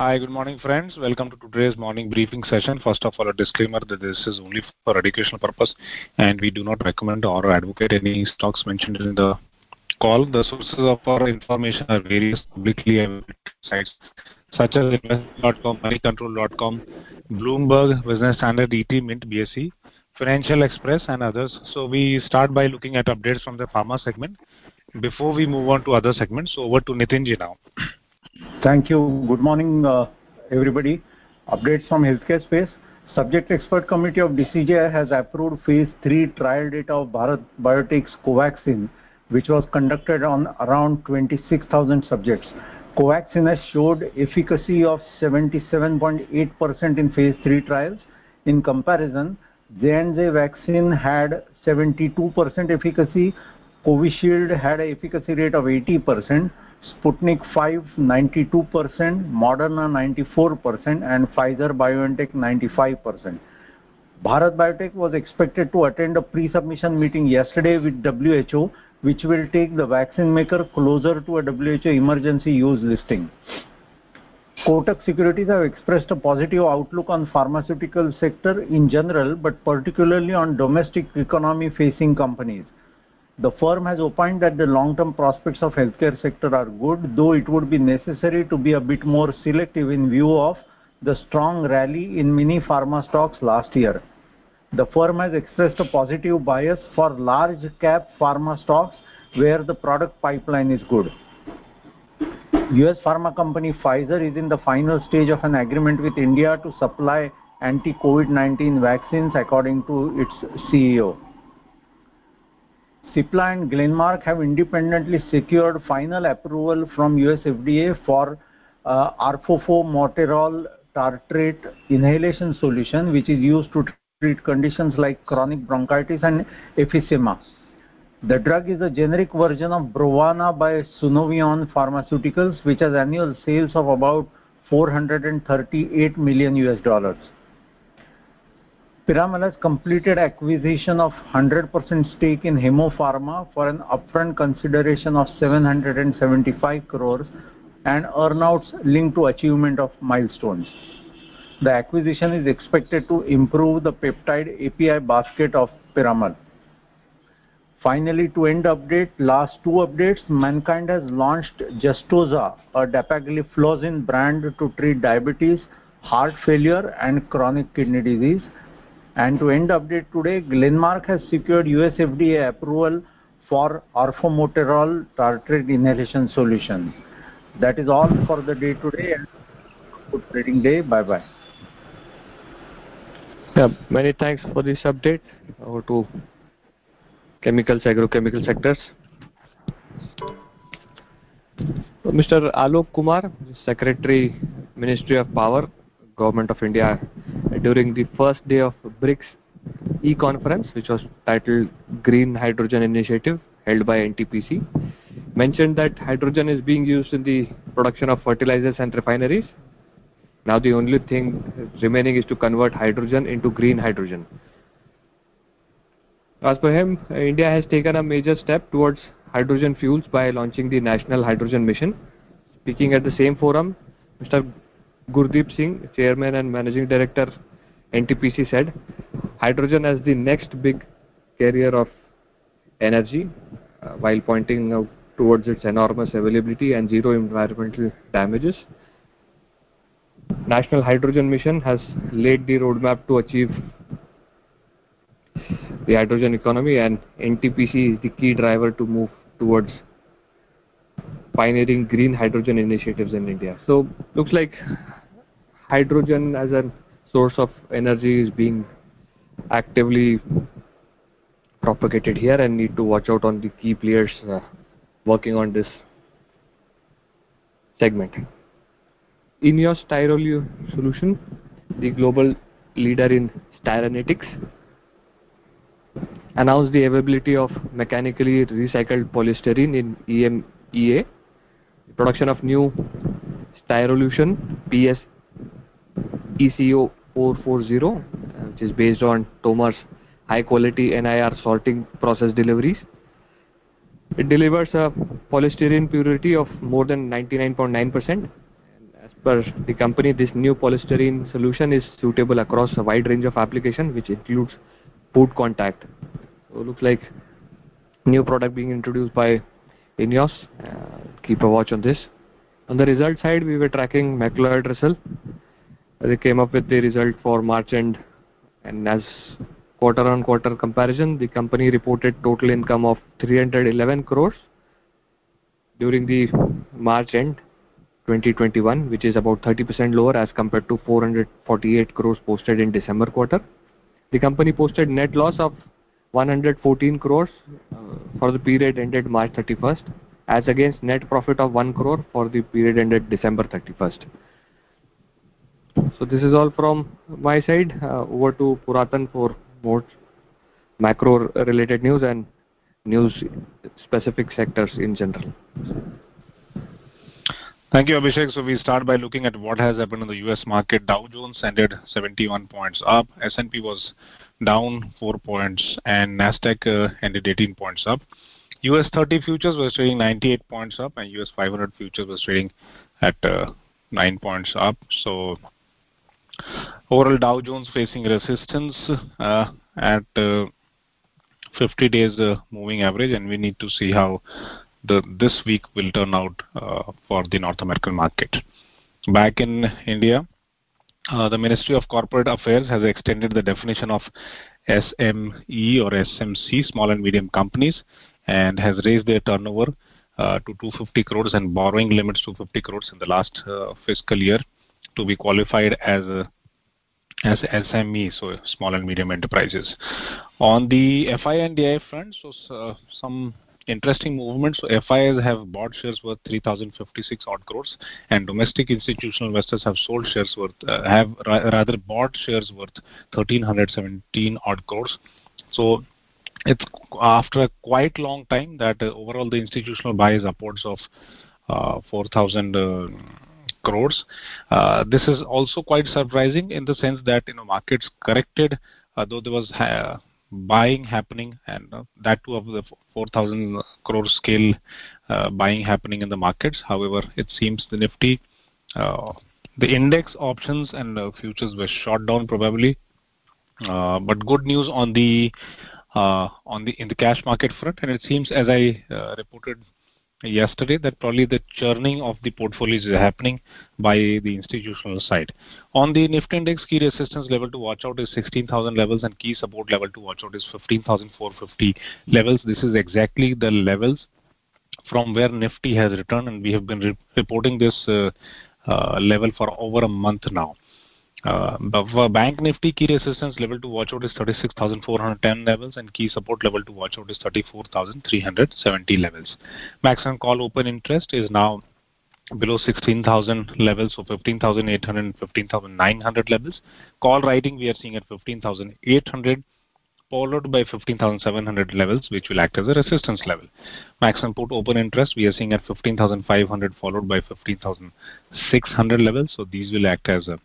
Hi, good morning, friends. Welcome to today's morning briefing session. First of all, a disclaimer that this is only for educational purpose, and we do not recommend or advocate any stocks mentioned in the call. The sources of our information are various publicly available sites such as investment.com, moneycontrol.com, Bloomberg, Business Standard, ET, Mint, BSE, Financial Express, and others. So we start by looking at updates from the pharma segment before we move on to other segments. So over to Nitinji now. Thank you. Good morning, uh, everybody. Updates from healthcare space. Subject expert committee of DCGI has approved phase 3 trial data of Bharat Biotech's Covaxin, which was conducted on around 26,000 subjects. Covaxin has showed efficacy of 77.8% in phase 3 trials. In comparison, J&J vaccine had 72% efficacy, Covishield had an efficacy rate of 80%, Sputnik 5 92%, Moderna 94%, and Pfizer BioNTech 95%. Bharat Biotech was expected to attend a pre-submission meeting yesterday with WHO, which will take the vaccine maker closer to a WHO emergency use listing. Kotak Securities have expressed a positive outlook on pharmaceutical sector in general, but particularly on domestic economy facing companies. The firm has opined that the long-term prospects of healthcare sector are good, though it would be necessary to be a bit more selective in view of the strong rally in many pharma stocks last year. The firm has expressed a positive bias for large cap pharma stocks where the product pipeline is good. US pharma company Pfizer is in the final stage of an agreement with India to supply anti-COVID-19 vaccines according to its CEO. Cipla and Glenmark have independently secured final approval from US FDA for uh, arformoterol tartrate inhalation solution which is used to treat conditions like chronic bronchitis and emphysema. The drug is a generic version of Brovana by Sunovion Pharmaceuticals which has annual sales of about 438 million US dollars. Piramal has completed acquisition of 100% stake in Hemmo Pharma for an upfront consideration of 775 crores and earnouts linked to achievement of milestones. The acquisition is expected to improve the peptide API basket of Piramal. Finally, to end update, last two updates, Mankind has launched Justoza, a dapagliflozin brand to treat diabetes, heart failure and chronic kidney disease. And to end update today, Glenmark has secured US FDA approval for arformoterol tartrate inhalation solution. That is all for the day today and good trading day. Bye bye. Yeah, many thanks for this update. Over to chemicals, agrochemical sectors. Mr. Alok Kumar, Secretary, Ministry of Power, Government of India during the first day of BRICS e-conference, which was titled Green Hydrogen Initiative, held by NTPC, mentioned that hydrogen is being used in the production of fertilizers and refineries. Now the only thing remaining is to convert hydrogen into green hydrogen. As per him, India has taken a major step towards hydrogen fuels by launching the National Hydrogen Mission. Speaking at the same forum, Mr. Gurdeep Singh, Chairman and Managing Director, NTPC said, hydrogen as the next big carrier of energy, uh, while pointing out towards its enormous availability and zero environmental damages. National Hydrogen Mission has laid the roadmap to achieve the hydrogen economy and NTPC is the key driver to move towards pioneering green hydrogen initiatives in India. So looks like hydrogen as a source of energy is being actively propagated here and need to watch out on the key players uh, working on this segment. Ineos Styrolu solution, the global leader in styrenics, announced the availability of mechanically recycled polystyrene in EMEA, production of new styrolution PS ECO 440, uh, which is based on TOMRA's high quality NIR sorting process deliveries. It delivers a polystyrene purity of more than 99.9%. .9%. As per the company, this new polystyrene solution is suitable across a wide range of applications which includes food contact. So looks like new product being introduced by INEOS. Uh, keep a watch on this. On the result side, we were tracking McLeod Russell. They came up with the result for March end, and as quarter-on-quarter comparison, the company reported total income of 311 crores during the March end 2021, which is about 30% lower as compared to 448 crores posted in December quarter. The company posted net loss of 114 crores uh, for the period ended March 31st, as against net profit of 1 crore for the period ended December 31st. So this is all from my side. Uh, over to Puratan for more macro related news and news specific sectors in general. Thank you, Abhishek. So we start by looking at what has happened in the U.S. market. Dow Jones ended 71 points up. S&P was down 4 points, and Nasdaq uh, ended 18 points up. U.S. 30 futures was trading 98 points up, and U.S. 500 futures was trading at uh, 9 points up. So overall, Dow Jones facing resistance uh, at uh, 50 days uh, moving average, and we need to see how the this week will turn out for the North American market. Back in India, uh, the Ministry of Corporate Affairs has extended the definition of SME or SMC, small and medium companies, and has raised their turnover uh, to 250 crores and borrowing limits to 50 crores in the last uh, fiscal year to be qualified as a, as SME, so small and medium enterprises. On the FI and DI front, so uh, some interesting movements. So FIs have bought shares worth 3,056 odd crores, and domestic institutional investors have sold shares worth uh, have ra- rather bought shares worth 1,317 odd crores. So it's after a quite long time that uh, overall the institutional buy is upwards of uh, 4,000 uh, crores. Uh, this is also quite surprising in the sense that you know markets corrected, uh, though there was buying happening and uh, that too of the 4000 crore scale buying happening in the markets however it seems the nifty the index options and futures were shot down probably but good news on the on the in the cash market front and it seems as i reported yesterday that probably the churning of the portfolios is happening by the institutional side. On the Nifty index, key resistance level to watch out is 16,000 levels and key support level to watch out is 15,450 levels. This is exactly the levels from where Nifty has returned and we have been re reporting this uh, uh, level for over a month now. Uh, for Bank Nifty, key resistance level to watch out is 36,410 levels and key support level to watch out is 34,370 levels. Maximum call open interest is now below 16,000 levels, so 15,800 and 15,900 levels. Call writing we are seeing at 15,800 followed by 15,700 levels which will act as a resistance level. Maximum put open interest we are seeing at 15,500 followed by 15,600 levels, so these will act as a uh,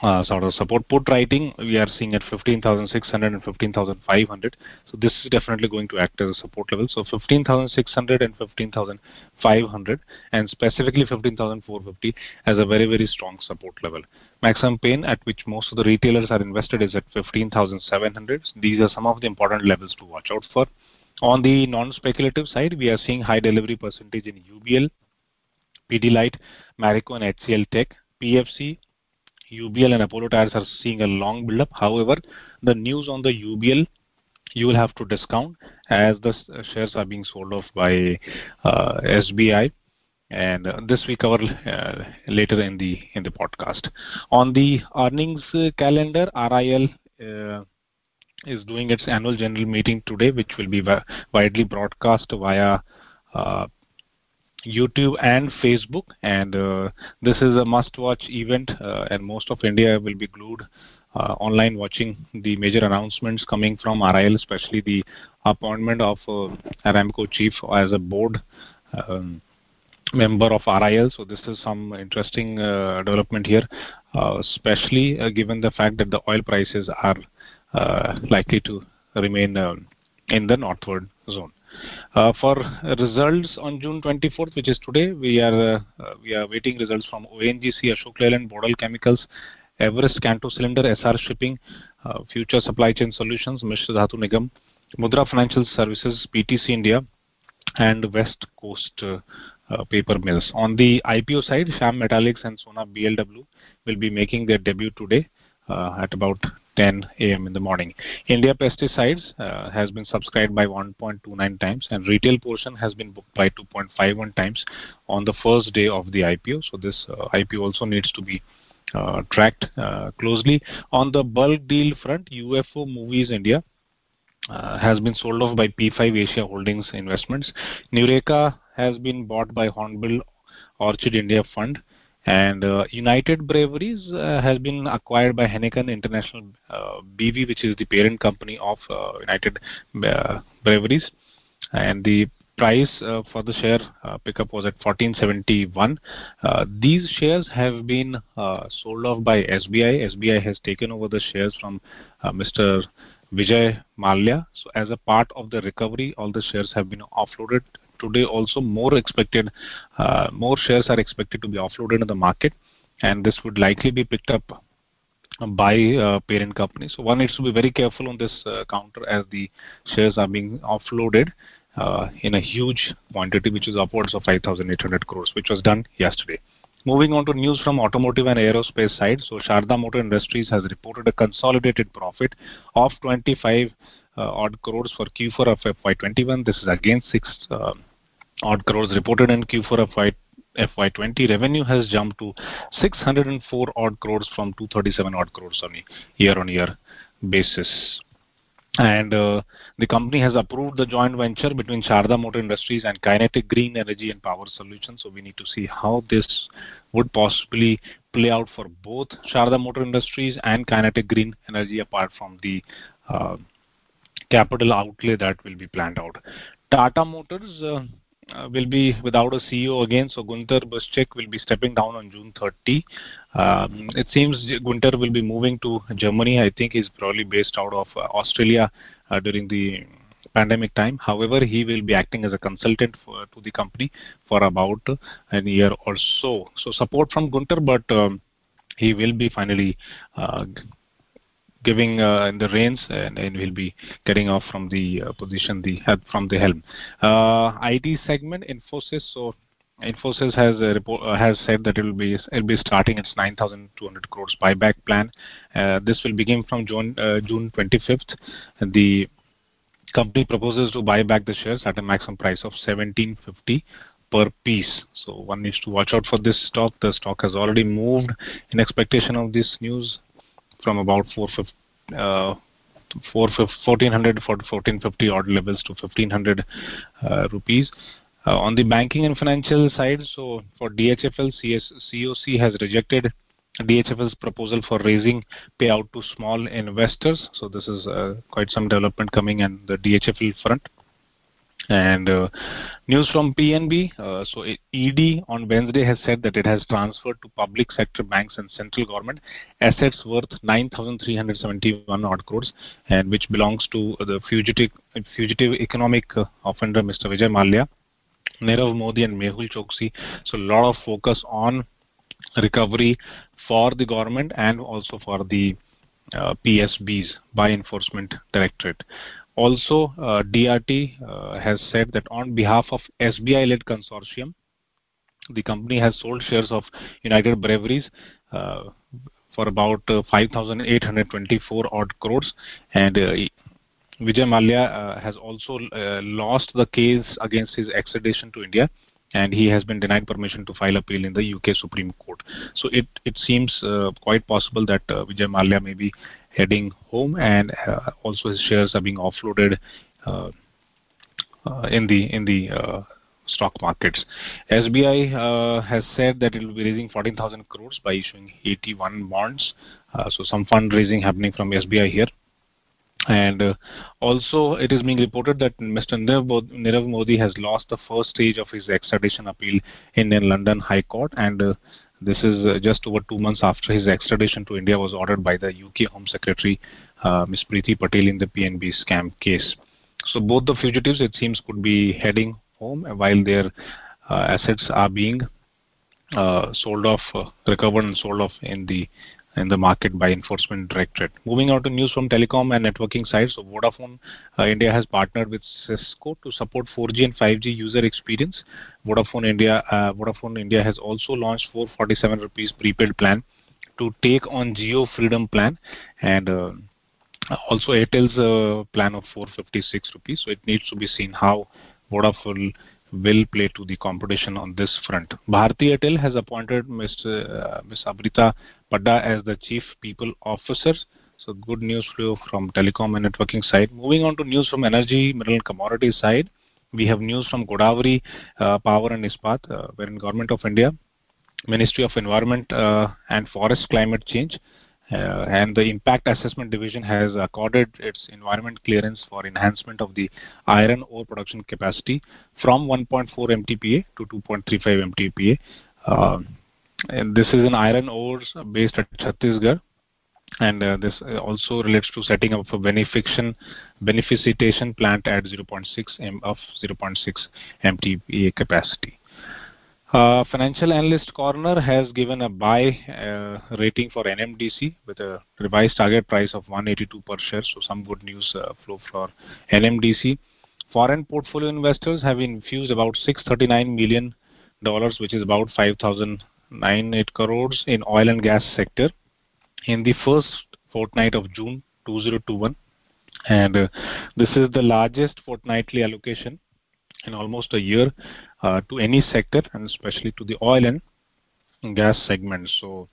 Uh, sort of support put writing we are seeing at 15,600 and 15,500 so this is definitely going to act as a support level. So 15,600 and 15,500 and specifically 15,450 as a very very strong support level. Maximum pain at which most of the retailers are invested is at 15,700 these are some of the important levels to watch out for. On the non-speculative side we are seeing high delivery percentage in UBL Pidilite Marico and HCL Tech. PFC UBL and Apollo Tyres are seeing a long build-up. However, the news on the UBL you will have to discount as the shares are being sold off by uh, SBI and uh, this we cover uh, later in the in the podcast on the earnings uh, calendar RIL uh, is doing its annual general meeting today which will be widely broadcast via uh, YouTube and Facebook, and uh, this is a must-watch event, uh, and most of India will be glued uh, online watching the major announcements coming from RIL, especially the appointment of uh, Aramco chief as a board um, member of RIL. So this is some interesting uh, development here, uh, especially given the fact that the oil prices are likely to remain in the northward zone. Uh, for results on June 24th, which is today, we are uh, we are waiting results from ONGC, Ashok Leyland, Bodal Chemicals, Everest Canto Cylinder, Essar Shipping, uh, Future Supply Chain Solutions, Mishra Dhatu Nigam, Mudra Financial Services, PTC India, and West Coast uh, uh, paper mills. On the IPO side, Sham Metallics and Sona BLW will be making their debut today uh, at about 10 a.m. in the morning. India Pesticides uh, has been subscribed by 1.29 times and retail portion has been booked by 2.51 times on the first day of the IPO. So this uh, IPO also needs to be uh, tracked uh, closely. On the bulk deal front, UFO Moviez India uh, has been sold off by P5 Asia Holdings Investments. Nureca has been bought by Hornbill Orchid India Fund and uh, United Breweries uh, has been acquired by Heineken International uh, BV, which is the parent company of uh, United uh, Breweries. And the price uh, for the share pickup was at 1471. these shares have been sold off by SBI. SBI has taken over the shares from Mr. Vijay Mallya. So as a part of the recovery, all the shares have been offloaded today also more expected, uh, more shares are expected to be offloaded in the market, and this would likely be picked up by uh, parent company. So one needs to be very careful on this uh, counter as the shares are being offloaded uh, in a huge quantity, which is upwards of 5,800 crores, which was done yesterday. Moving on to news from automotive and aerospace side. So Sharda Motor Industries has reported a consolidated profit of 25 uh, odd crores for Q4 of FY21. This is against 6 uh, odd crores reported in Q4 of FY20. Revenue has jumped to 604 odd crores from 237 odd crores on year-on-year basis. And uh, the company has approved the joint venture between Sharda Motor Industries and Kinetic Green Energy and Power Solutions. So we need to see how this would possibly play out for both Sharda Motor Industries and Kinetic Green Energy apart from the uh, capital outlay that will be planned out. Tata Motors uh, uh, will be without a CEO again. So Gunter Butschek will be stepping down on June 30. Um, it seems Gunter will be moving to Germany. I think he's probably based out of uh, Australia uh, during the pandemic time. However, he will be acting as a consultant for, to the company for about a year or so. So support from Gunter, but um, he will be finally uh, giving uh, the reins and, and will be getting off from the uh, position the from the helm. Uh, IT segment Infosys. So Infosys has report, uh, has said that it will be it will be starting its 9,200 crores buyback plan. Uh, this will begin from June uh, June 25th. The company proposes to buy back the shares at a maximum price of 1750 per piece. So one needs to watch out for this stock. The stock has already moved in expectation of this news from about 450, uh, 1400 1450 odd levels to 1500 uh, rupees. Uh, on the banking and financial side, so for DHFL, CS, COC has rejected DHFL's proposal for raising payout to small investors. So this is uh, quite some development coming on the DHFL front. And uh, news from PNB. Uh, so ED on Wednesday has said that it has transferred to public sector banks and central government assets worth 9,371 odd crores, and which belongs to the fugitive fugitive economic uh, offender Mr. Vijay Mallya, Nirav Modi, and Mehul Choksi. So a lot of focus on recovery for the government and also for the uh, PSBs by Enforcement Directorate. Also, uh, DRT uh, has said that on behalf of SBI-led consortium, the company has sold shares of United Breweries uh, for about uh, 5,824 odd crores, and uh, Vijay Mallya uh, has also lost the case against his extradition to India, and he has been denied permission to file appeal in the UK Supreme Court. So it it seems quite possible that Vijay Mallya may be heading home, and uh, also his shares are being offloaded uh, uh, in the in the stock markets. SBI uh, has said that it will be raising 14,000 crores by issuing AT1 bonds. Uh, so some fundraising happening from SBI here. And uh, also, it is being reported that Mr. Nirav Modi has lost the first stage of his extradition appeal in the London High Court, and this is uh, just over two months after his extradition to India was ordered by the UK Home Secretary, uh, Ms. Priti Patel, in the PNB scam case. So both the fugitives, it seems, could be heading home while their uh, assets are being uh, sold off, uh, recovered and sold off in the in the market by enforcement directorate. Moving on to news from telecom and networking side. So Vodafone uh, India has partnered with Cisco to support 4G and 5G user experience. Vodafone India uh, Vodafone India has also launched 447 rupees prepaid plan to take on Jio Freedom plan and uh, also Airtel's uh, plan of 456 rupees. So it needs to be seen how Vodafone will play to the competition on this front. Bharti Airtel has appointed Ms. Uh, Ms. Amrita Padda as the Chief People Officer. So good news flow from telecom and networking side. Moving on to news from energy, mineral commodity side. We have news from Godavari uh, Power and Ispat, uh, wherein Government of India, Ministry of Environment uh, and Forest Climate Change uh, and the Impact Assessment Division has accorded its environment clearance for enhancement of the iron ore production capacity from 1.4 MTPA to 2.35 MTPA. Uh, this is an iron ores based at Chhattisgarh and uh, this also relates to setting up a benefiction beneficiation plant at 0.6 m of 0.6 MTPA capacity. Uh, Financial Analyst Corner has given a buy uh, rating for NMDC with a revised target price of 182 per share. So some good news uh, flow for NMDC. Foreign portfolio investors have infused about 639 million dollars, which is about 5,098 crores in oil and gas sector in the first fortnight of June 2021, and uh, this is the largest fortnightly allocation in almost a year uh, to any sector and especially to the oil and gas segment. So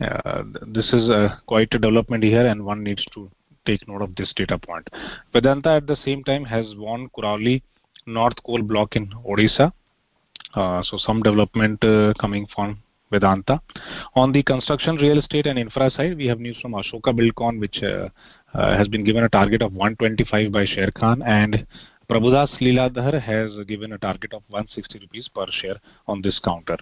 uh, this is a quite a development here and one needs to take note of this data point. Vedanta at the same time has won Kuraloi North Coal Block in Odisha. Uh, so some development uh, coming from Vedanta. On the construction, real estate and infra side, we have news from Ashoka Buildcon, which uh, has been given a target of 125 by Sharekhan and Prabhudas Lilladher has given a target of 160 rupees per share on this counter.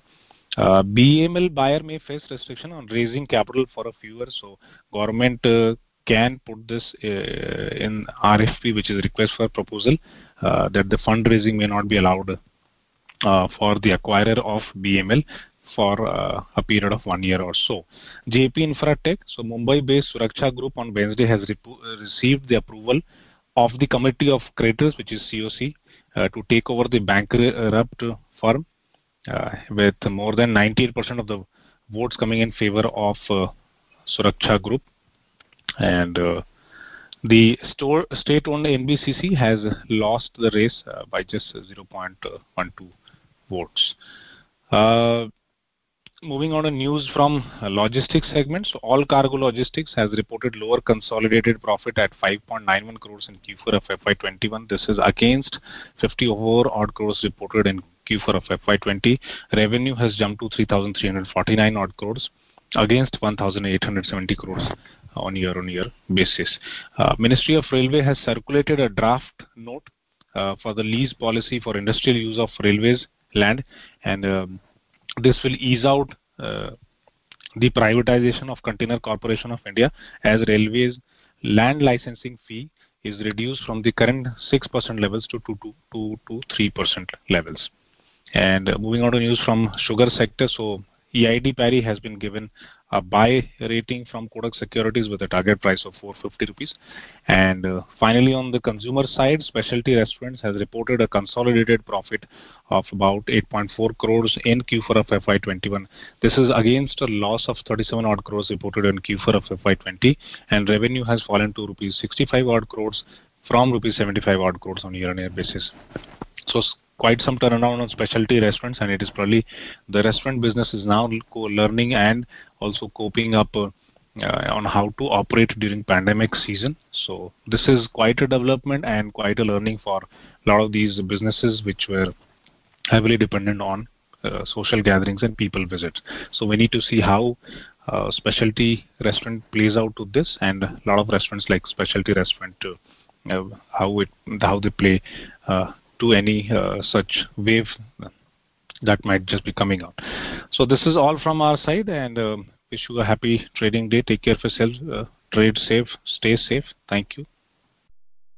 Uh, BEML buyer may face restriction on raising capital for a few years, so government uh, can put this uh, in RFP, which is request for proposal, that the fundraising may not be allowed for the acquirer of BEML for uh, a period of one year or so. Jaypee Infratech, so Mumbai-based Suraksha Group on Wednesday has received the approval of the Committee of Creditors, which is COC, uh, to take over the bankrupt firm uh, with more than 98% of the votes coming in favor of uh, Suraksha Group. And uh, the state-owned NBCC has lost the race uh, by just 0.12 votes. Uh, moving on to news from logistics segments. Allcargo logistics has reported lower consolidated profit at 5.91 crores in Q4 of FY21. This is against 54 odd crores reported in Q4 of FY20. Revenue has jumped to 3,349 odd crores against 1,870 crores on year-on-year basis. Uh, Ministry of Railway has circulated a draft note uh, for the lease policy for industrial use of railways land and um, this will ease out uh, the privatization of Container Corporation of India as railways land licensing fee is reduced from the current 6% levels to 2 to 3% levels. And uh, moving on to news from sugar sector, so EID Parry has been given a buy rating from Kotak Securities with a target price of 450 rupees. And uh, finally, on the consumer side, Specialty Restaurants has reported a consolidated profit of about 8.4 crores in Q4 of FY21. This is against a loss of 37 odd crores reported in Q4 of FY20, and revenue has fallen to rupees 65 odd crores from rupees 75 odd crores on year-on-year basis. So quite some turnaround on specialty restaurants, and it is probably the restaurant business is now learning and also coping up uh, on how to operate during pandemic season. So this is quite a development and quite a learning for a lot of these businesses which were heavily dependent on uh, social gatherings and people visits. So we need to see how uh, specialty restaurant plays out to this, and a lot of restaurants like specialty restaurant, uh, how it how they play uh, to any uh, such wave that might just be coming out. So this is all from our side and uh, wish you a happy trading day. Take care of yourself. Uh, trade safe. Stay safe. Thank you.